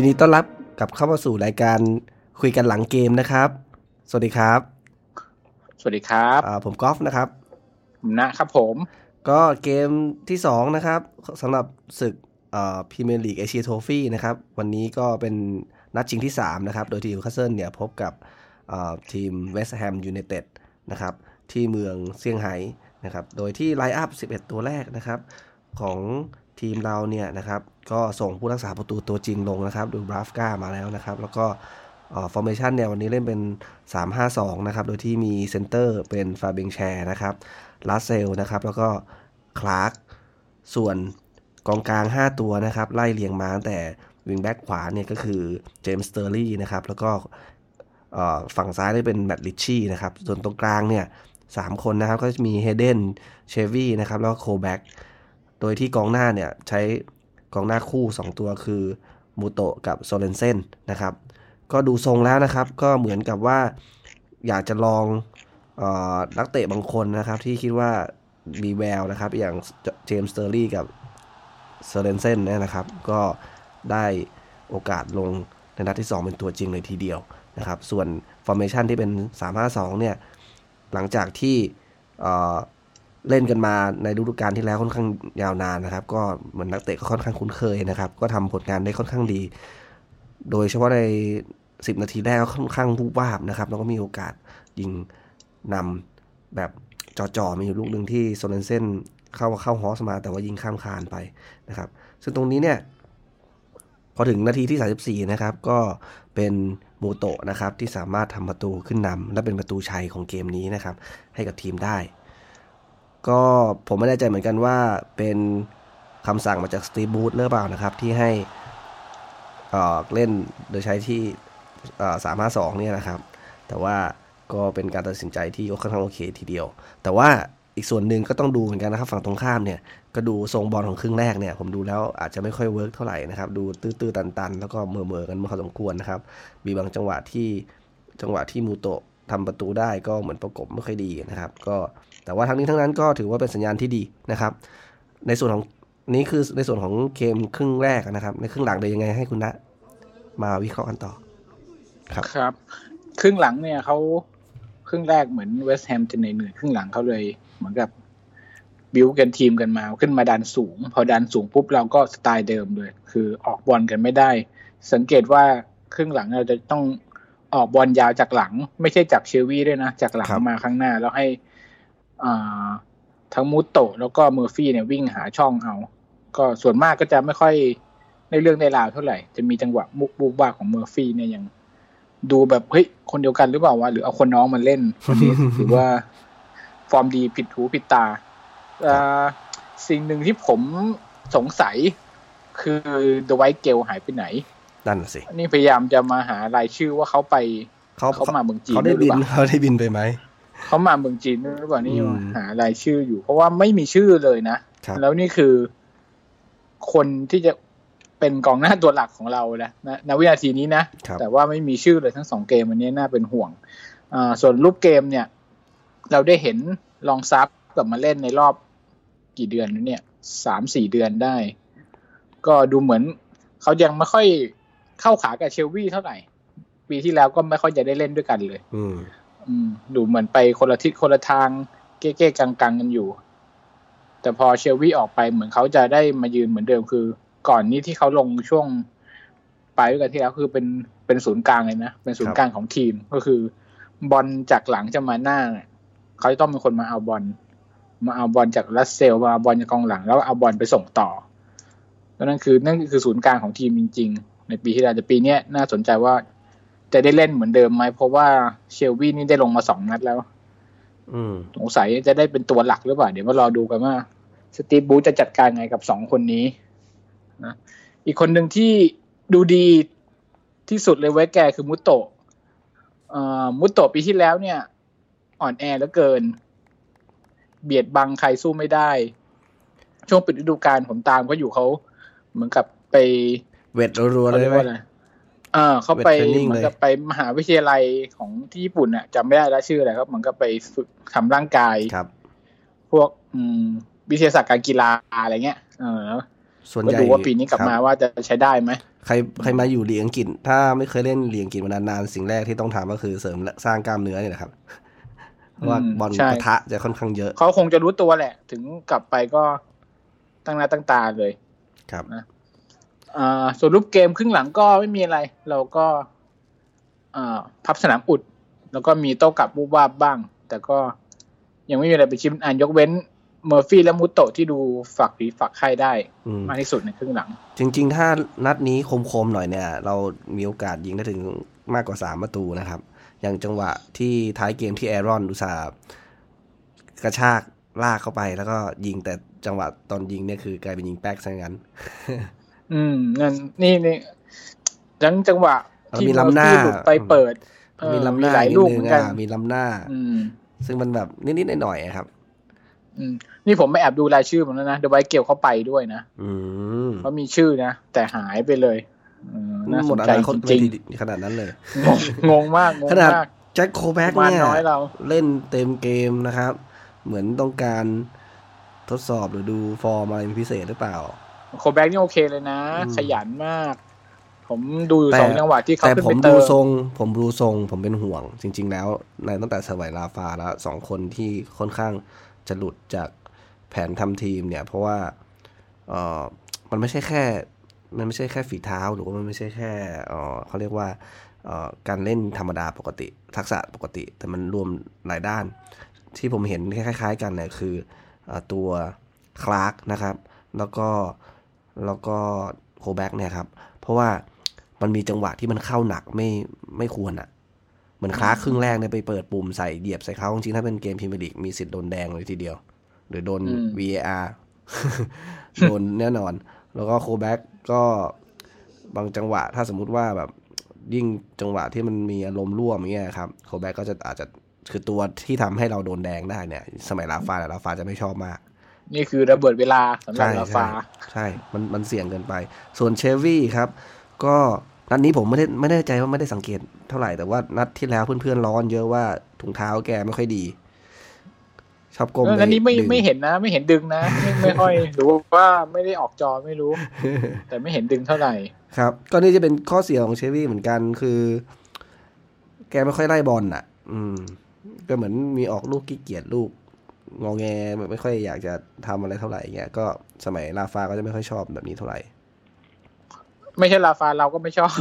ยินดีต้อนรับกลับเข้ามาสู่รายการคุยกันหลังเกมนะครับ สวัสดีครับ สวัสดีครับอ่าผมกอล์ฟนะครับผมนะครับผม ก็เกมที่2นะครับสำหรับศึก Premier League Asia Trophy นะครับ วันนี้ก็เป็นนัดชิงที่ 3 นะครับ โดยทีมนิวคาสเซิลเนี่ยพบกับอ่าทีมเวสต์แฮมยูไนเต็ดนะครับ ที่เมืองเซี่ยงไฮ้นะครับ โดยที่ line-up 11 ตัวแรกนะครับ ของ ทีมเราเนี่ยนะครับก็ส่งผู้รักษาประตูตัวจริงลงนะครับดูบราฟก้ามาแล้วนะครับ แล้วก็ formation เนี่ยวันนี้เล่นเป็น 3-5-2 นะครับ โดยที่มี center เป็นฟาเบียน แชร์นะครับลาสเซลส์นะครับ แล้วก็คลาร์กส่วนกองกลาง 5 ตัวนะครับ ไล่เรียงมาตั้งแต่ wing-back ขวาเนี่ยก็คือเจมี่ สเตอร์รี่นะครับ แล้วก็ฝั่งซ้ายได้เป็นแมตต์ ริตชี่นะครับ ส่วนตรงกลางเนี่ยสามคนนะครับ ก็จะมีเฮย์เดนเชลวีย์นะครับ แล้วก็โคลแบ็ก โดยที่กองหน้าเนี่ยใช้กองหน้าคู่ 2 ตัวคือมูโตะกับโซเรนเซนนะครับ ก็ดูทรงแล้วนะครับ ก็เหมือนกับว่าอยากจะลองเอานักเตะบางคนนะครับ ที่คิดว่ามีแววนะครับ อย่างเจมี่ สเตอร์รี่กับโซเรนเซนเนี่ยนะครับ ก็ได้โอกาสลงในนัดที่ 2 เป็นตัวจริงเลยทีเดียวนะครับ ส่วน formation ที่เป็น 3-5-2 เนี่ย หลังจากที่ เล่นกันมาในฤดูกาลที่แล้วค่อนข้างยาวนานนะครับ ก็เหมือนนักเตะก็ค่อนข้างคุ้นเคยนะครับ ก็ทำผลงานได้ค่อนข้างดี โดยเฉพาะใน 10 นาทีแรกก็ค่อนข้างวูบวาบนะครับ แล้วก็มีโอกาสยิงนำแบบจ่อๆมีอยู่ลูกหนึ่งที่โซเรนเซนเข้าเข้าฮอสมา แต่ว่ายิงข้ามคานไปนะครับ ซึ่งตรงนี้เนี่ย พอถึงนาทีที่ 34 นะครับ ก็เป็นมูโตะนะครับที่สามารถทำประตูขึ้นนำและเป็นประตูชัยของเกมนี้นะครับ ให้กับทีมได้ ก็ผมไม่แน่ใจเหมือนกันว่าเป็นคำสั่งมาจากสตีบูธหรือเปล่านะครับ ที่ให้เอ่อเล่นโดยใช้ที่สามห้าสองเนี่ยนะครับ แต่ว่าก็เป็นการตัดสินใจที่ค่อนข้างโอเคทีเดียว แต่ว่าอีกส่วนหนึ่งก็ต้องดูเหมือนกันนะครับ ฝั่งตรงข้ามเนี่ยก็ดูทรงบอลของครึ่งแรกเนี่ย ผมดูแล้วอาจจะไม่ค่อย work เท่าไหร่นะครับ ดูตื้อๆตันๆ แล้วก็เมื่อยๆกันพอสมควรนะครับ มีบางจังหวะที่จังหวะที่มูโตะทำประตูได้ก็เหมือนประกบไม่ค่อยดีนะครับ ก็ แต่ว่าทั้งนี้ทั้งนั้นก็ถือว่าเป็นสัญญาณที่ดีนะครับ ในส่วนของนี้คือในส่วนของเกมครึ่งแรกนะครับ ในครึ่งหลังเดี๋ยวยังไงให้คุณณมาวิเคราะห์กันต่อ ครับครับ ครึ่งหลังเนี่ยเขาครึ่งแรกเหมือนเวสต์แฮมจะเหนื่อยๆครึ่งหลังเขาเลยเหมือนกับ build กันทั้งทีมกันมา ขึ้นมาดันสูง พอดันสูงปุ๊บเราก็สไตล์เดิมเลย คือออกบอลกันไม่ได้ สังเกตว่าครึ่งหลังเราจะต้องออกบอลยาวจากหลัง ไม่ใช่จากเชลวีย์ด้วยนะ จากหลังครับมาข้างหน้า แล้วให้อ่า ทั้งมูโตะแล้วก็เมอร์ฟี่เนี่ยวิ่งหาช่องเอา ก็ส่วนมากก็จะไม่ค่อยในเรื่องในราวเท่าไหร่ จะมีจังหวะมุกบุกบ้าของเมอร์ฟี่เนี่ยยังดูแบบเฮ้ยคนเดียวกันหรือเปล่าวะหรือเอาคนน้องมาเล่นวันนี้ถือว่าฟอร์มดีผิดหูผิดตาอ่าสิ่งหนึ่งที่ผมสงสัยคือเดอะไวท์เกลหายไปไหนนั่นน่ะสิอันนี้พยายามจะมาหารายชื่อว่าเขาไปเขาเขามาเมืองจีนเขาได้หรืบิอนเปล่าเขาได้บินไปไหม เขามาเมืองจีนหรือเปล่านี่อืมหารายชื่ออยู่ เพราะว่าไม่มีชื่อเลยนะครับแล้วนี่คือ คนที่จะเป็นกองหน้าตัวหลักของเรานะณณวินาทีนี้นะครับแต่ว่าไม่มีชื่อเลยทั้งสองเกมอันนี้น่าเป็นห่วงอ่าส่วนรูปเกมเนี่ย เราได้เห็นลองซับกลับมาเล่นในรอบกี่เดือนแล้วเนี่ยสามสี่เดือนได้ ก็ดูเหมือนเขายังไม่ค่อยเข้าขากับเชลวี่เท่าไหร่ ปีที่แล้วก็ไม่ค่อยจะได้เล่นด้วยกันเลยอืมอืม ดูเหมือนไปคนละทิศคนละทาง เก้ๆกังๆกันอยู่ แต่พอเชลวี่ออกไปเหมือนเขาจะได้มายืนเหมือนเดิมคือ ก่อนนี้ที่เขาลงช่วงปลายฤดูกาลที่แล้วคือเป็นเป็นศูนย์กลางเลยนะ เป็นศูนย์กลางของทีมก็คือบอลจากหลังจะมาหน้าเขาจะต้องเป็นคนมาเอาบอลมาเอาบอลจากรัสเซลมาเอาบอลจากกองหลัง แล้วเอาบอลไปส่งต่อนั่นคือนั่นคือศูนย์กลางของทีมจริง ๆ ในปีที่แล้วแต่ปีนี้น่าสนใจว่า จะได้เล่นเหมือนเดิมไหมเพราะว่าเชลวี่นี่ได้ลงมาสองนัดแล้ว อืมสงสัยจะได้เป็นตัวหลักหรือเปล่า เดี๋ยวมารอดูกันว่าสตีฟบูธจะจัดการไงกับสองคนนี้นะอีกคนหนึ่งที่ดูดีที่สุดเลยไว้แกคือมุตโตะเอ่อมุตโตะปีที่แล้วเนี่ย อ่อนแอเหลือเกิน เบียดบังใครสู้ไม่ได้ ช่วงปิดฤดูกาลผมตามเขาอยู่เขาเหมือนกับไปเวทรัวๆเขาเลยเรียกไหมว่าอะไร เออเขาไป Web training เหมือนกับไปมหาวิทยาลัยของที่ญี่ปุ่นน่ะจำไม่ได้แล้วชื่ออะไรครับเหมือนกับไปฝึกทำร่างกายครับ พวกอืมวิทยาศาสตร์การกีฬาอะไรเงี้ยเออส่วนก็ใหญ่ดูว่าปีนี้กลับครับมาว่าจะใช้ได้ไหมใครใครมาอยู่ลีกอังกฤษ ถ้าไม่เคยเล่นลีกอังกฤษมานานๆสิ่งแรกที่ต้องทำก็คือเสริมและสร้างกล้ามเนื้อนี่แหละครับเพราะว่าอืมบอลใช่ปะทะจะค่อนข้างเยอะ เขาคงจะรู้ตัวแหละ ถึงกลับไปก็ตั้งหน้าตั้งตาเลย ครับ อ่าส่วนรูปเกมครึ่งหลังก็ไม่มีอะไร เราก็อ่าพับสนามอุด แล้วก็มีโต้กลับบูบวาบบ้าง แต่ก็ยังไม่มีอะไรไปชิมอ่านยกเว้นเมอร์ฟี่และมุตโตะที่ดูฝักผีฝักไข้ได้อืมมากที่สุดในครึ่งหลัง จริง ๆ ถ้านัดนี้คมๆหน่อยเนี่ย เรามีโอกาสยิงได้ถึงมากกว่าสามประตูนะครับ อย่างจังหวะที่ท้ายเกมที่แอรอนอุตสาห์กระชากลากเข้าไปแล้วก็ยิงแต่จังหวะตอนยิงเนี่ยคือกลายเป็นยิงแป๊กซะงั้น อืมนั่นนี่นี่ทั้งจังหวะแล้วที่มีเมอร์ล้ำหน้าฟี่หลุดไปเปิดเออมีล้ำหน้าหลายนิดลูกนึเหงมือนกัอะนมีล้ำหน้า อืม ซึ่งมันแบบนิดๆหน่อยๆอะครับ อืม นี่ผมไปแอบดูรายชื่อผมแล้วนะเดอะไวเกลเขาไปด้วยนะอืมเขามีชื่อนะแต่หายไปเลยเออน่าหสมดนอใจนาคตจไปริงทีขนาดนั้นเลยๆงงงงมากงงขนาดมากแจ็คโคแบ็กประมาณเนี่ยน้อยเราเล่นเต็มเกมนะครับ เหมือนต้องการทดสอบหรือดูฟอร์มอะไรเป็นพิเศษหรือเปล่า โคแบ็กนี่โอเคเลยนะอืมขยันมาก ผมดูอยู่แต่สองจังหวะที่เขาแต่ขึ้นผมไปเติดูมทรง ผมดูทรง ผมเป็นห่วง จริง ๆ แล้ว ในตั้งแต่สมัยลาฟาแล้วสองคนที่ค่อนข้างจะหลุดจากแผนทำทีมเนี่ย เพราะว่าเออมันไม่ใช่แค่ มันไม่ใช่แค่ฝีเท้าหรือว่ามันไม่ใช่แค่เออเขาเรียกว่าเอ่อการเล่นธรรมดาปกติ ทักษะปกติ แต่มันรวมหลายด้าน ที่ผมเห็นคล้าย ๆ กันเนี่ยคือเออตัวคลาร์กนะครับ แล้วก็ แล้วก็โคแบ็กเนี่ยครับ เพราะว่ามันมีจังหวะที่มันเข้าหนักไม่ไม่ควรอะ่ะ เหมือนคลาร์กครึ่งแรกเนี่ยไปเปิดปุ่มใส่เหยียบใส่เขาจริงๆถ้าเป็นเกมพรีเมียร์ลีกมีสิทธิ์โดนแดงเลยทีเดียว หรือโดนอืม VAR โดนแน่นอน แล้วก็โคแบ็กก็บางจังหวะถ้าสมมุติว่าแบบยิ่งจังหวะที่มันมีอารมณ์ร่วมอย่างเงี้ยครับโคแบ็กก็จะอาจจะคือตัวที่ทำให้เราโดนแดงได้เนี่ย สมัยลาฟาแต่ลาฟาจะไม่ชอบมาก นี่คือระเบิดเวลาสำหรับใช่ลาฟาใช่ใช่ มันมันเสี่ยงเกินไป ส่วนเชฟวี่ครับ ก็นัดนี้ผมไม่ได้ไม่แน่ใจว่าไม่ได้สังเกตเท่าไหร่แต่ว่านัดที่แล้วเพื่อนๆร้อนเยอะว่าถุงเท้าแกไม่ค่อยดี ชอบก้มเออไปอันนี้ไม่ดึงไม่เห็นนะ ไม่เห็นดึงนะไม่ไม่ค่อยหรือว่าไม่ได้ออกจอไม่รู้ แต่ไม่เห็นดึงเท่าไหร่ครับ ก็นี่จะเป็นข้อเสียของเชฟวี่เหมือนกันคือ แกไม่ค่อยไล่บอลน่ะ อืม ก็เหมือนมีออกลูกขี้เกียจลูก งอแงไม่ค่อยอยากจะทำอะไรเท่าไหร่เงี้ยก็สมัยลาฟาก็จะไม่ค่อยชอบแบบนี้เท่าไหร่ ไม่ใช่ลาฟาเราก็ไม่ชอบ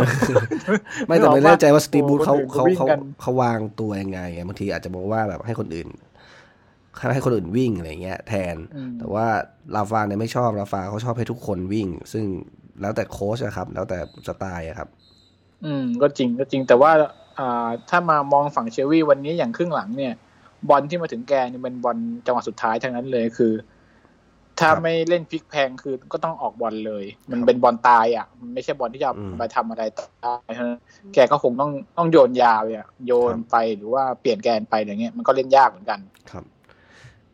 ไม่แต่ไม่แน่ใจว่าสตีบูธเขาโอ้เขาคนอื่นเขาวิ่งกันเขาวางตัวยังไงไงบางทีอาจจะบอกว่าแบบให้คนอื่นให้คนอื่นวิ่งอะไรเงี้ยแทนอืมแต่ว่าลาฟาเนี่ยไม่ชอบลาฟาเขาชอบให้ทุกคนวิ่ง ซึ่งแล้วแต่โค้ชอะครับ แล้วแต่สไตล์อะครับ อืม ก็จริงก็จริงแต่ว่าอ่าถ้ามามองฝั่งเชลวี่วันนี้อย่างครึ่งหลังเนี่ย บอลที่มาถึงแกเนี่ยเป็นบอลจังหวะสุดท้ายทั้งนั้นเลยคือ ถ้าครับไม่เล่นพลิกแพงคือก็ต้องออกบอลเลย มันเป็นบอลตายอะมันไม่ใช่บอลที่จะเอาอืมไปทำอะไรได้เพราะฉะนั้นแกก็คงต้องต้องโยนยาวเนี่ยโยนครับไปหรือว่าเปลี่ยนแกนไปอะไรเงี้ยมันก็เล่นยากเหมือนกันครับ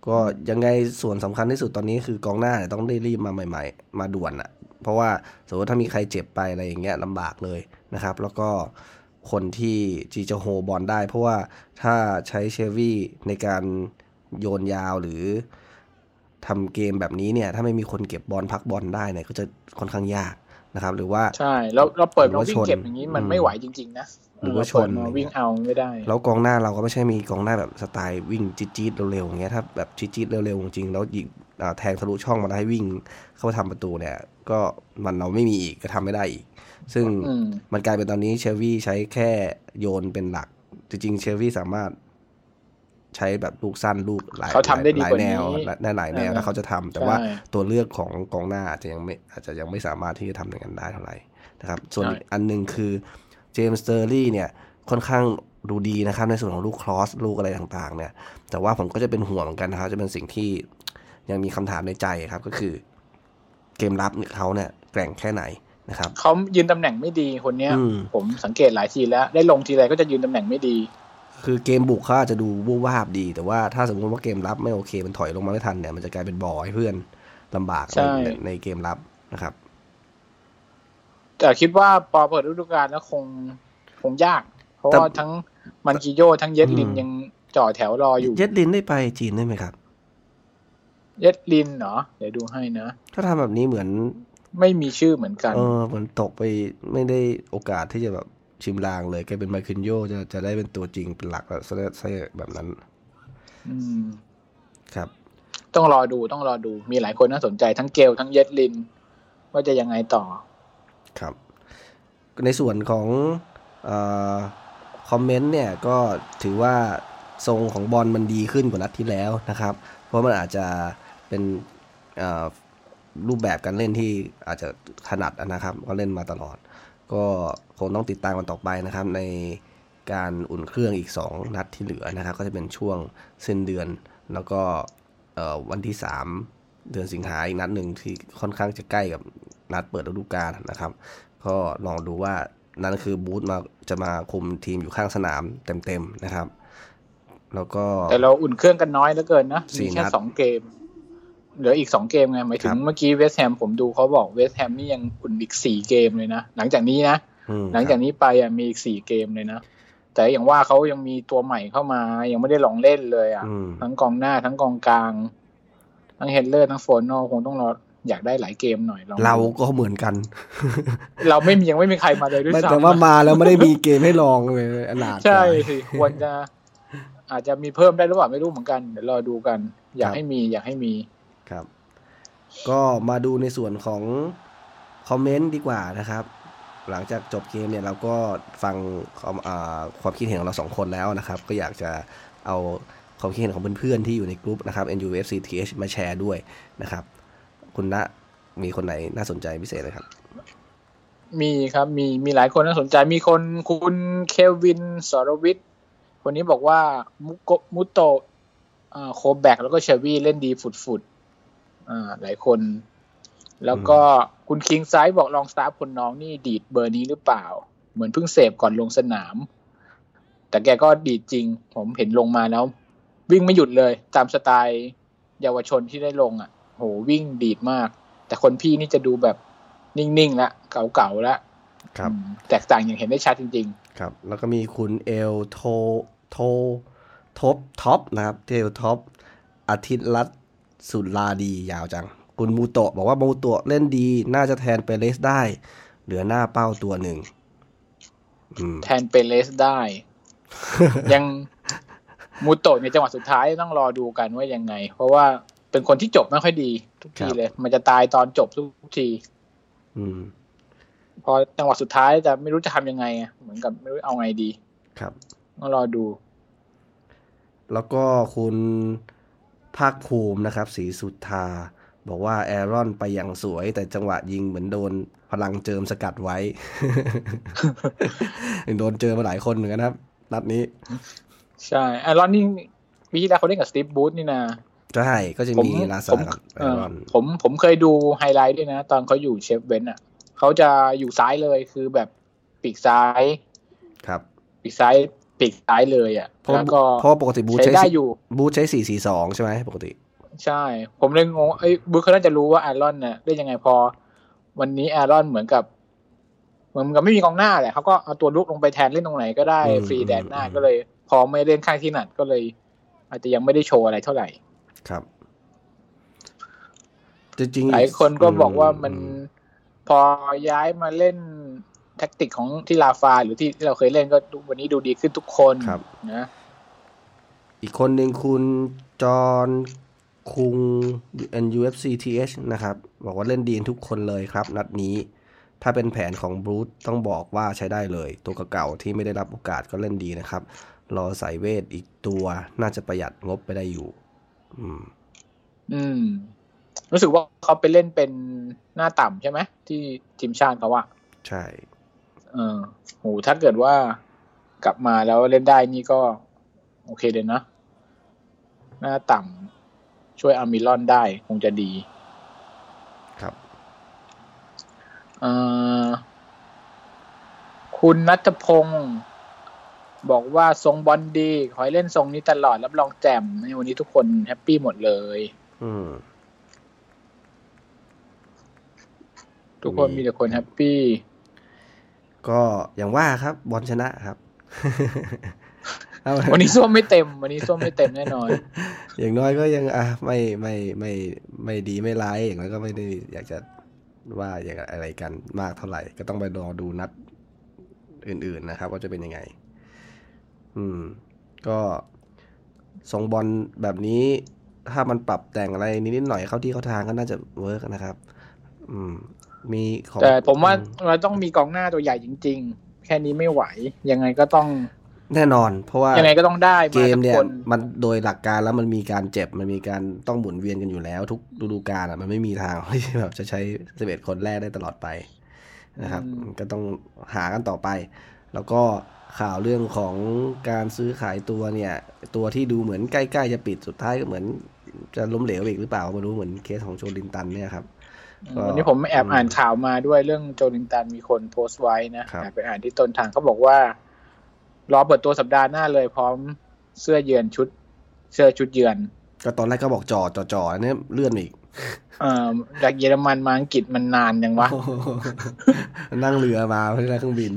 ก็ยังไงส่วนสำคัญที่สุดตอนนี้คือกองหน้าเนี่ยต้องได้รีบมาใหม่ ๆ มาด่วนอะเพราะว่าสมมติถ้ามีใครเจ็บไปอะไรอย่างเงี้ยลำบากเลยนะครับ แล้วก็ คนที่จีจะโฮบอลได้ เพราะว่าถ้าใช้เชฟวี่ในการโยนยาวหรือทำเกมแบบนี้เนี่ย ถ้าไม่มีคนเก็บบอลพักบอลได้เนี่ยก็จะค่อนข้างยากนะครับ หรือว่าใช่แล้วเราเปิดหรือมาว่าวิ่งชนเก็บอย่างนี้มันอืมไม่ไหวจริง ๆ นะหรือว่าเเปิดชนมาวิ่งเอาไม่ได้ แล้วกองหน้าเราก็ไม่ใช่มีกองหน้าแบบสไตล์วิ่งจี๊ดๆเร็วๆอย่างเงี้ยถ้าแบบจี๊ดๆเร็วๆจริงๆแล้วยิงอ่าแทงทะลุช่องมาได้ให้วิ่งเข้าไปทำประตูเนี่ย ก็มันเราไม่มีอีกก็ทำไม่ได้อีก ซึ่งอืมมันกลายเป็นตอนนี้เชลวี่ใช้แค่โยนเป็นหลัก จริงๆเชลวี่สามารถใช้แบบลูกสั้นลูกหลายเขาทำได้ดีหลายกว่าแนนี้วได้หลายแนวเออแล้วเขาจะทำแต่ว่าใช่ตัวเลือกของกองหน้าอาจจะยังไม่อาจจะยังไม่สามารถที่จะทำอย่างนั้นได้เท่าไหร่นะครับ ส่วนใช่อีกอันหนึ่งคือเจมี่ สเตอร์รี่เนี่ยค่อนข้างดูดีนะครับในส่วนของลูก cross ลูกอะไรต่างๆ เนี่ย แต่ว่าผมก็จะเป็นห่วงเหมือนกันนะครับจะเป็นสิ่งที่ยังมีคำถามในใจครับก็คือ เกมรับเขาเนี่ยแกร่งแค่ไหน นะครับเขายืนตำแหน่งไม่ดีคนเนี้ยอืมผมสังเกตหลายทีแล้ว ได้ลงทีไรก็จะยืนตำแหน่งไม่ดี คือเกมบุกเขาอาจจะดูวูบวาบดี แต่ว่าถ้าสมมติว่าเกมรับไม่โอเค มันถอยลงมาไม่ทันเนี่ยมันจะกลายเป็นบ่อให้เพื่อนลำบากใช่ในในเกมรับนะครับ แต่คิดว่าพอเปิดฤดูกาลแล้วคงคงยาก เพราะแต่ว่าทั้งมันกิโยทั้งเยดลินอืมยังจ่อแถวรออยู่ เย็ดลินได้ไปจีนได้ไหมครับ เยดลินเหรอเดี๋ยวดูให้นะ ถ้าทำแบบนี้เหมือนไม่มีชื่อเหมือนกันเออมันตกไปไม่ได้โอกาสที่จะแบบชิมลางเลยแกเป็นไมคินโยจะจะได้เป็นตัวจริงเป็นหลักแล้วซะซะแบบนั้น อืมครับ ต้องรอดูต้องรอดูมีหลายคนน่าสนใจทั้งเกลทั้งเยดลิน ว่าจะยังไงต่อ ครับ ในส่วนของเออคอมเมนต์เนี่ยก็ถือว่าทรงของบอลมันดีขึ้นกว่านัดที่แล้วนะครับ เพราะมันอาจจะเป็นเอ่อ รูปแบบการเล่นที่อาจจะถนัดนะครับ ก็เล่นมาตลอด ก็คงต้องติดตามกันต่อไปนะครับ ในการอุ่นเครื่องอีก 2 นัดที่เหลือนะครับ ก็จะเป็นช่วงสิ้นเดือน แล้วก็เอ่อวันที่ 3 เดือนสิงหาอีกนัดหนึ่งที่ค่อนข้างจะใกล้กับนัดเปิดฤดูกาลนะครับ ก็ลองดูว่านั่นคือบูธมาจะมาคุมทีมอยู่ข้างสนามเต็มๆนะครับ แล้วก็แต่เราอุ่นเครื่องกันน้อยเหลือเกินนะสี่มีแค่นัดสองเกม เหลืออีกสองเกมไงหมายถึครังบเมื่อกี้เวสต์แฮมผมดูเขาบอกเวสต์แฮมนี่ยังอุ่นอีกสี่เกมเลยนะ หลังจากนี้นะอืมหลังจากนี้ไปอะมีอีกสี่เกมเลยนะ แต่อย่างว่าเขายังมีตัวใหม่เข้ามา ยังไม่ได้ลองเล่นเลยอะอืมทั้งกองหน้าทั้งกองกลาง ทั้งเฮดเลอร์ทั้งโฟนโนคงต้องรออยากได้หลายเกมหน่อยลองดูเราก็เหมือนกัน เราไม่มียังไม่มีใครมาเลยด้วยไม่ซ้ำแต่ว่ามาแล้วไม่ได้มีเกมให้ลองเลยอนาถใช่กว่าสิควรจะอาจจะมีเพิ่มได้หรือเปล่าไม่รู้เหมือนกันเดี๋ยวรอดูกัน อยากครับให้มีอยากให้มี ครับ ก็มาดูในส่วนของคอมเมนต์ดีกว่านะครับ หลังจากจบเกมเนี่ยเราก็ฟังความความคิดเห็นของเราสองคนแล้วนะครับ ก็อยากจะเอาความคิดเห็นของเพื่อนๆที่อยู่ในกลุ่มนะครับ NUFCTH มาแชร์ด้วยนะครับ คุณณมีคนไหนน่าสนใจพิเศษเลยครับมีครับมีมีหลายคนน่าสนใจมีคนคุณเควินสรวิทย์คนนี้บอกว่ามุโกมุโตโคแบกแล้วก็เชวี่เล่นดีฝุดๆอ่า หลายคน แล้วก็คุณคิงไซด์บอกลองสตาร์ฟคนน้องนี่ดีดเบอร์นี้หรือเปล่า เหมือนเพิ่งเสพก่อนลงสนาม แต่แกก็ดีดจริง ผมเห็นลงมาแล้ว วิ่งไม่หยุดเลย ตามสไตล์เยาวชนที่ได้ลงอะ โหวิ่งดีดมาก แต่คนพี่นี่จะดูแบบนิ่งๆละเก๋าๆละครับอืมแตกต่างอย่างเห็นได้ชัดจริงครับ แล้วก็มีคุณเอลโทโททบท็อปนะครับเทลท็อปอาทิตย์รัตน์ สุลาดียาวจัง คุณมูโตะบอกว่ามูโตะเล่นดี น่าจะแทนเปเรสได้ เหลือหน้าเป้าตัวหนึ่งอืมๆแทนเปเลสได้ ยังมูโตะในจังหวะสุดท้ายต้องรอดูกันว่ายังไง เพราะว่าเป็นคนที่จบไม่ค่อยดี ทุกทีเลย มันจะตายตอนจบทุกที อืม พอจังหวะสุดท้ายจะไม่รู้จะทำยังไงอะเหมือนกับไม่รู้เอาไงดี ครับต้องรอดู แล้วก็คุณ ภาคภูมินะครับสีสุทธาบอกว่าแอรอนไปอย่างสวย แต่จังหวะยิงเหมือนโดนพลังเจิมสกัดไว้ โดนเจอมาหลายคนเหมือนกันนะครับ นัดนี้ ใช่แอรอนนี่ปีที่แล้วเขาเล่นกับสตีฟบูธนี่นะใช่ก็จะผมมีลาซาผมกับแอเอ่อรอนผมผมเคยดูไฮไลท์ด้วยนะ ตอนเขาอยู่เชฟเวนส์อะเขาจะอยู่ซ้ายเลยคือแบบปีกซ้าย ครับ ปีกซ้าย ปีกซ้ายเลยอะเพราะแล้วก็เพราะปกติบูธใช้ใช้ได้สี่อยู่บูธใช้สี่สี่สองใช่ไหมปกติ ใช่ ผมเลยงงเอ้ยบูธเขาน่าจะรู้ว่าแอรอนเนี่ยได้ยังไงพอ วันนี้แอรอนเหมือนกับ เหมือนกับไม่มีกองหน้าแหละเขาก็เอาตัวลุกลงไปแทนเล่นตรงไหนก็ได้อืมฟรีแดนหน้าอืมก็เลย พอไม่เล่นข้างที่หนัดก็เลย อาจจะยังไม่ได้โชว์อะไรเท่าไหร่ครับจริงๆหลายคนก็บอกว่ามันอืพอย้ายมาเล่น แท็กติกของที่ลาฟาหรือที่ที่เราเคยเล่นก็ดูวันนี้ดูดีขึ้นทุกคนครับนะ อีกคนหนึ่งคุณจอห์นคุง NUFCTH นะครับ บอกว่าเล่นดีทุกคนเลยครับ นัดนี้ ถ้าเป็นแผนของบรูซต้องบอกว่าใช้ได้เลย ตัวเก่าๆที่ไม่ได้รับโอกาสก็เล่นดีนะครับ รอใส่เวทอีกตัวน่าจะประหยัดงบไปได้อยู่ อืม อืม รู้สึกว่าเขาไปเล่นเป็นหน้าต่ำใช่ไหมที่ทีมชาติเขาอะใช่ เออโหถ้าเกิดว่ากลับมาแล้วเล่นได้นี่ก็ โอเคเลยนะ หน้าต่ำช่วยอามิลอนได้คงจะดี ครับเอ่อคุณนัทพงศ์บอกว่าทรงบอลดี ขอให้เล่นทรงนี้ตลอด รับรองแจ่มในวันนี้ทุกคน happy หมดเลย อืมทุกคนมีมีแต่คนแฮปปี้ ก็อย่างว่าครับบอลชนะครับเอาวันนี้ส้วมไม่เต็ม วันนี้ส้วมไม่เต็มแน่นอน อย่างน้อยก็ยังอะไม่ไม่ไม่ไม่ดีไม่ร้ายอย่างนั้นก็ไม่ได้อยากจะว่าอย่างอะไรกันมากเท่าไหร่ ก็ต้องไปรอดูนัดอื่น ๆนะครับ ว่าจะเป็นยังไง อืม ก็ทรงบอลแบบนี้ ถ้ามันปรับแต่งอะไรนิดๆหน่อยเข้าที่เข้าทางก็น่าจะเวิร์กนะครับ อืม มีของแต่ผมว่าเราต้องมีกองหน้าตัวใหญ่จริง ๆ แค่นี้ไม่ไหว ยังไงก็ต้องแน่นอน เพราะว่ายังไงก็ต้องได้เกมาสัมกเนี่ยคนมันโดยหลักการแล้วมันมีการเจ็บมันมีการต้องหมุนเวียนกันอยู่แล้ว ทุกฤดูกาลอะมันไม่มีทางที่แบบจะใช้สิบเอ็ดคนแรกได้ตลอดไปนะครับ ก็ต้องหากันต่อไป แล้วก็ข่าวเรื่องของการซื้อขายตัวเนี่ย ตัวที่ดูเหมือนใกล้ ๆ จะปิดสุดท้ายก็เหมือน จะล้มเหลวอีกหรือเปล่าไม่รู้เหมือนเคสของโจลินตันเนี่ยครับก็ วันนี้ผมแอบอ่านข่าวมาด้วยเรื่องโจลินตันมีคนโพสต์ไว้นะครับแอบไปอ่านที่ต้นทางเขาบอกว่า รอเปิดตัวสัปดาห์หน้าเลยพร้อมเสื้อเยือนชุด เสื้อชุดเยือน ก็ตอนแรกก็บอกจอจอจออันนี้เลื่อนมาอีกเอ่อจากเยอรมันมาอังกฤษมันนานยังวะ นั่งเรือมาไม่ได้เครื่องบิน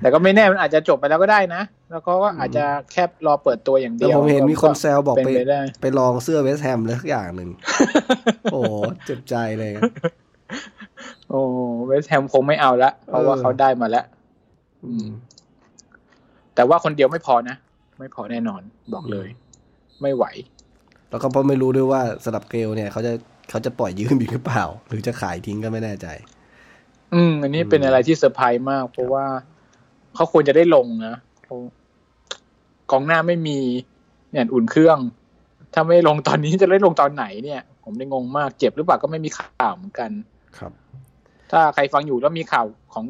แต่ก็ไม่แน่มันอาจจะจบไปแล้วก็ได้นะ แล้วเขาก็อาจจะแค่รอเปิดตัวอย่างแต่เดียวผมเห็นมีคนแซวบอกเป็นไปไปได้ไปลองเสื้อเวสต์แฮมเลยสักอย่างหนึ่ง โอ้โหเจ็บใจเลยโอ้เวสต์แฮมคงไม่เอาละเพราะว่าเออเขาได้มาแล้วอืมแต่ว่าคนเดียวไม่พอนะ ไม่พอแน่นอนบอกเลย ไม่ไหว แล้วก็เพราะไม่รู้ด้วยว่าสลับเกลเนี่ยเขาจะเขาจะปล่อยยืมอีกหรือเปล่า หรือจะขายทิ้งก็ไม่แน่ใจ อืม อันนี้เป็นอะไรที่เซอร์ไพรส์มาก เพราะว่าเขาควรจะได้ลงนะเขากองหน้าไม่มีเนี่ยอุ่นเครื่อง ถ้าไม่ลงตอนนี้จะได้ลงตอนไหนเนี่ย ผมได้งงมากเจ็บหรือเปล่าก็ไม่มีข่าวเหมือนกัน ครับ ถ้าใครฟังอยู่แล้วมีข่าวของ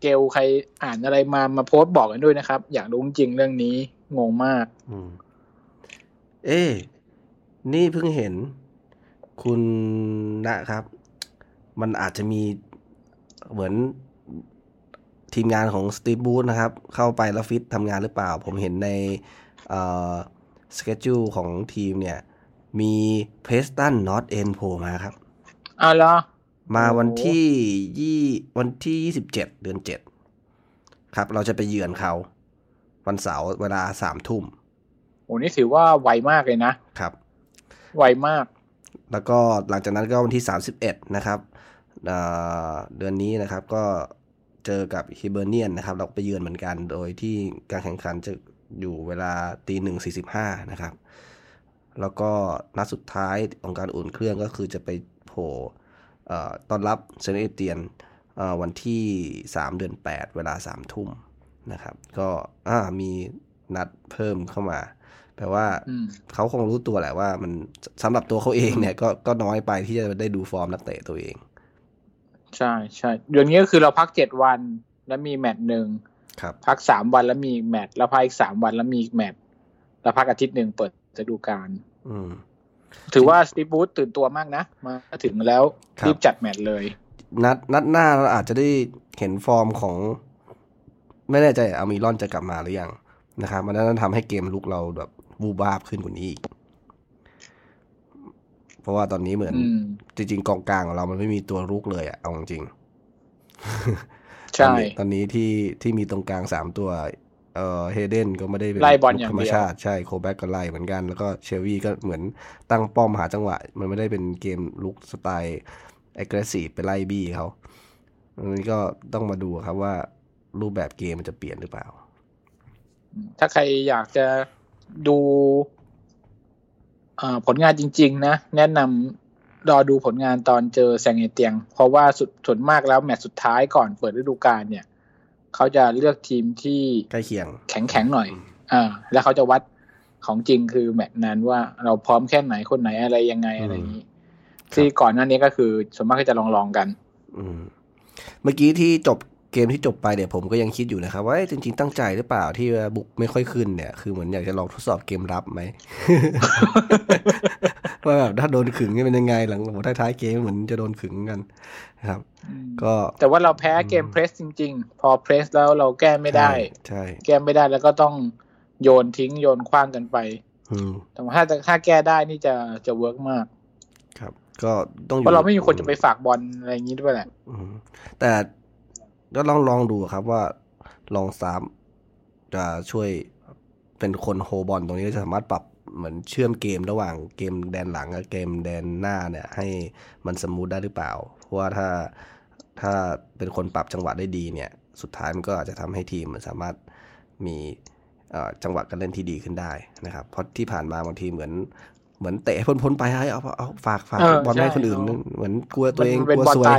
เกลใครอ่านอะไรมามาโพสต์บอกกันด้วยนะครับ อยากรู้จริงๆเรื่องนี้งงมาก อืม เอ๊ะนี่เพิ่งเห็นคุณนะครับ มันอาจจะมีเหมือนทีมงานของสตี e บูธนะครับ เข้าไปแล้วฟิตทำงานหรือเปล่า ผมเห็นในเอ่อสเกจ u ของทีมเนี่ย มีเพสตันนอตเอ็นโผล่มาครับอ้าวเหรอ มาโอ้โหวันที่ยี่วันที่ยี่สิบเจ็ดเดือนเจ็ดครับ เราจะไปเยือนเขาวันเสาร์เวลาสามทุ่มโอ้นี่ถือว่าไวมากเลยนะครับ ไวมาก แล้วก็หลังจากนั้นก็วันที่31นะครับเอ่อเดือนนี้นะครับก็เจอกับฮิเบอร์เนียนนะครับ เราไปเยือนเหมือนกัน โดยที่การแข่งขันจะอยู่เวลาตีหนึ่งสี่สิบห้านะครับ แล้วก็นัดสุดท้ายของการอุ่นเครื่องก็คือจะไปโผล่เอ่อ ต้อนรับแซงต์เอเตียนเอ่อวันที่ 3 เดือน 8 เวลา 3 ทุ่มนะครับ ก็อ่ามีนัดเพิ่มเข้ามา แปลว่าอืมเขาคงรู้ตัวแหละว่ามันสำหรับตัวเขาเองเนี่ยก็ก็น้อยไปที่จะได้ดูฟอร์มนักเตะตัวเอง ใช่ใช่เดือนนี้ก็คือเราพักเจ็ดวันแล้วมีแมตช์หนึ่งครับพักสามวันแล้วมีอีกแมตช์แล้วพักอีกสามวันแล้วมีอีกแมตช์แล้วพักอาทิตย์หนึ่งเปิดฤดูกาลอืม ถือว่าสตีบูธตื่นตัวมากนะ มาถึงแล้วครับรีบจัดแมตช์เลย นัดนัดหน้าเราอาจจะได้เห็นฟอร์มของ ไม่แน่ใจอามิรอนจะกลับมาหรือยังนะครับมันน่าจะทำให้เกมลุกเราแบบวูบวาบขึ้นกว่านี้อีก เพราะว่าตอนนี้เหมือนอืมจริง ๆ กองกลางของเรามันไม่มีตัวลุกเลยอะเอาจริงๆใช่ตอนนี้ตอนนี้ที่ที่มีตรงกลางสามตัว เอ่อเฮเดนก็ไม่ได้เป็นไล่บอลลูกอย่างธรรมเดียวชาติใช่โคแบ็กก็ไล่เหมือนกัน แล้วก็เชลวีก็เหมือนตั้งป้อมหาจังหวะ มันไม่ได้เป็นเกมลุกสไตล์ aggressive ไปไล่บี้เขาอันนี้ก็ต้องมาดูครับว่ารูปแบบเกมมันจะเปลี่ยนหรือเปล่า ถ้าใครอยากจะดูอ่าผลงานจริง ๆ นะ แนะนำรอดูผลงานตอนเจอแซงเอเตียง เพราะว่าสุดส่วนมากแล้วแมตช์สุดท้ายก่อนเปิดฤดูกาลเนี่ย เขาจะเลือกทีมที่ใกล้เคียง แข็งแข็งๆหน่อย อ่า แล้วเขาจะวัดของจริงคือแมตช์นั้นว่าเราพร้อมแค่ไหนคนไหนอะไรยังไงอะไรอย่างนี้ครับที่ก่อนหน้านี้ก็คือส่วนมากก็จะลองลองๆกัน อืม เมื่อกี้ที่จบเกมที่จบไปเนี่ยผมก็ยังคิดอยู่นะครับว่าเอ๊ะจริงๆตั้งใจหรือเปล่าที่ว่าบุกไม่ค่อยขึ้นเนี่ย คือเหมือนอยากจะลองทดสอบเกมรับไหม ว่าแบบถ้าโดนขึงจะเป็นยังไงหลังท้ายท้ายๆเกมเหมือนจะโดนขึงกันนะครับ ก็แต่ว่าเราแพ้เกมเพรสจริง ๆ พอเพรสแล้วเราแก้ไม่ได้ใช่แก้ไม่ได้แล้วก็ต้องโยนทิ้งโยนคว้างกันไปอืมแต่ว่าถ้าถ้าแก้ได้นี่จะจะเวิร์กมาก ครับ ก็ต้องอเพยู่ราะเราไม่มีคนจะไปฝากบอลอะไรอย่างนี้ด้วยแหละอืมแต่ก็ลองลองดูครับว่าลองสามจะช่วยเป็นคนโฮบอลตรงนี้จะสามารถปรับ เหมือนเชื่อมเกมระหว่างเกมแดนหลังกับเกมแดนหน้าเนี่ยให้มันสมูทได้หรือเปล่า เพราะว่าถ้าถ้าเป็นคนปรับจังหวะได้ดีเนี่ย สุดท้ายมันก็อาจจะทำให้ทีมมันสามารถมีจังหวะการเล่นที่ดีขึ้นได้นะครับ เพราะที่ผ่านมาบางทีเหมือน เหมือนเตะพ้นพ้นไปให้เอาเอาฝากฝากบอลให้คนอื่นเหมือนกลัวตัวเองกลัวซวย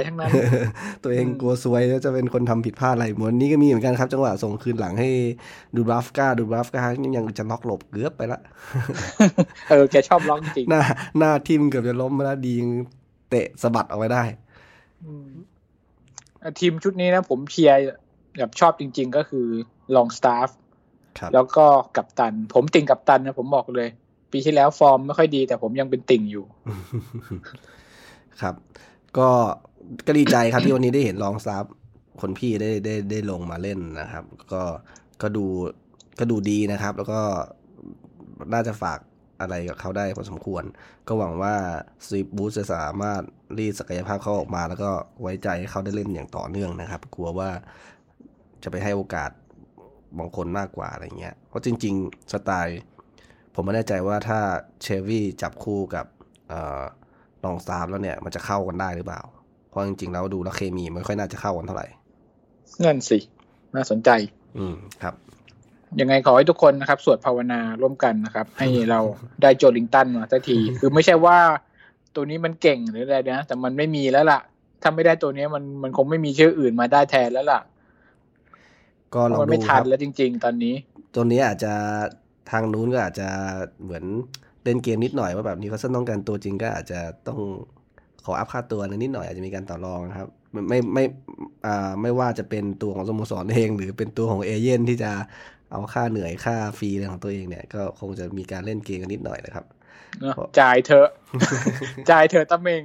ตัวเองกลัวซวยแล้วจะเป็นคนทำผิดพลาดอะไรเหมือนนี้ก็มีเหมือนกันครับ จังหวะส่งคืนหลังให้ดูบราฟกาดูบราฟกายังจะล็อกหลบเกือบไปละเออแกชอบล็อกจริงหน้าหน้าทิ่มเกือบจะล้มมาแล้วดีเตะสะบัดเอาไว้ได้ทีมชุดนี้นะ ผมเชียร์แบบชอบจริง ๆ ก็คือลองสตาฟแล้วก็กัปตัน ผมติ่งกัปตันนะผมบอกเลย ปีที่แล้วฟอร์มไม่ค่อยดี แต่ผมยังเป็นติ่งอยู่ ครับ ก็ก็ดีใจครับที่วันนี้ได้เห็นลองสตาฟคนพี่ได้ได้ได้ลงมาเล่นนะครับ ก็ก็ดูก็ดูดีนะครับ แล้วก็น่าจะฝากอะไรกับเขาได้พอสมควร ก็หวังว่าซีบูสจะสามารถรีดศักยภาพเขาออกมา แล้วก็ไว้ใจให้เขาได้เล่นอย่างต่อเนื่องนะครับ กลัวว่าจะไปให้โอกาสบางคนมากกว่าอะไรเงี้ย เพราะจริง ๆ สไตล์ ผมไม่แน่ใจว่าถ้าเชฟวี่จับคู่กับลองซาร์แล้วเนี่ย มันจะเข้ากันได้หรือเปล่า เพราะจริงๆแล้วดูแล้วเคมีไม่ค่อยน่าจะเข้ากันเท่าไหร่นั่นสิ น่าสนใจ อืมครับ ยังไงขอให้ทุกคนนะครับ สวดภาวนาร่วมกันนะครับ ให้เราได้โจลิงตันมาสักที คือไม่ใช่ว่าตัวนี้มันเก่งหรืออะไรนะ แต่มันไม่มีแล้วล่ะ ถ้าไม่ได้ตัวนี้มันมันคงไม่มีชื่ออื่นมาได้แทนแล้วล่ะ ก็เราไม่ทันแล้วจริง ๆ ตอนนี้ ตัวนี้อาจจะ ทางนู้นก็อาจจะเหมือนเล่นเกมนิดหน่อยว่าแบบนี้เขาต้องการตัวจริงก็อาจจะต้องขออัพค่าตัวนิดหน่อยอาจจะมีการต่อรองครับ ไม่ไม่อ่าไม่ว่าจะเป็นตัวของสโมสรเอง หรือเป็นตัวของเอเย่นที่จะเอาค่าเหนื่อยค่าฟรีอะไรของตัวเองเนี่ย ก็คงจะมีการเล่นเกมกันนิดหน่อยนะครับจ่ายเถอะจ่ายเถอะตะเมง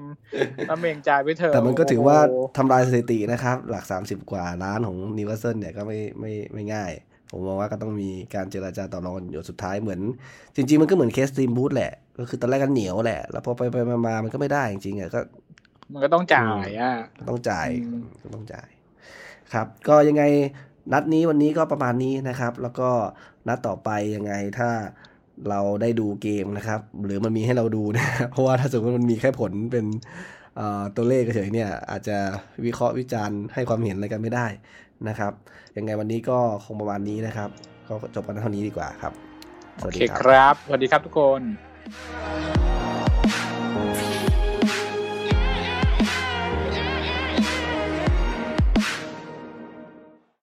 ตะเมงจ่ายไปเถอะแต่มันก็ถือว่าทำลายสถิตินะครับ หลักสามสิบกว่าล้านของนิวเซนเนี่ยก็ไม่ไม่ไม่ง่าย ผมมองว่าก็ต้องมีการเจราจาต่อรองอยู่สุดท้ายเหมือน จริง ๆ มันก็เหมือนเคสตีมบูธแหละ ก็คือตอนแรกกันเหนียวแหละ แล้วพอไปไปมามันก็ไม่ได้จริงๆอะก็ มันก็ต้องจ่ายอะต้องจ่ายก็ต้องจ่าย ครับ ก็ยังไงนัดนี้วันนี้ก็ประมาณนี้นะครับ แล้วก็นัดต่อไปยังไงถ้าเราได้ดูเกมนะครับ หรือมันมีให้เราดูนะเพราะว่าถ้าสมมติมันมีแค่ผลเป็นตัวเลขเฉยเนี่ย อาจจะวิเคราะห์วิจารณ์ให้ความเห็นอะไรกันไม่ได้ นะครับ ยังไงวันนี้ก็คงประมาณนี้นะครับ ก็จบกันเท่านี้ดีกว่าครับ สวัสดีครับ สวัสดีครับทุกคน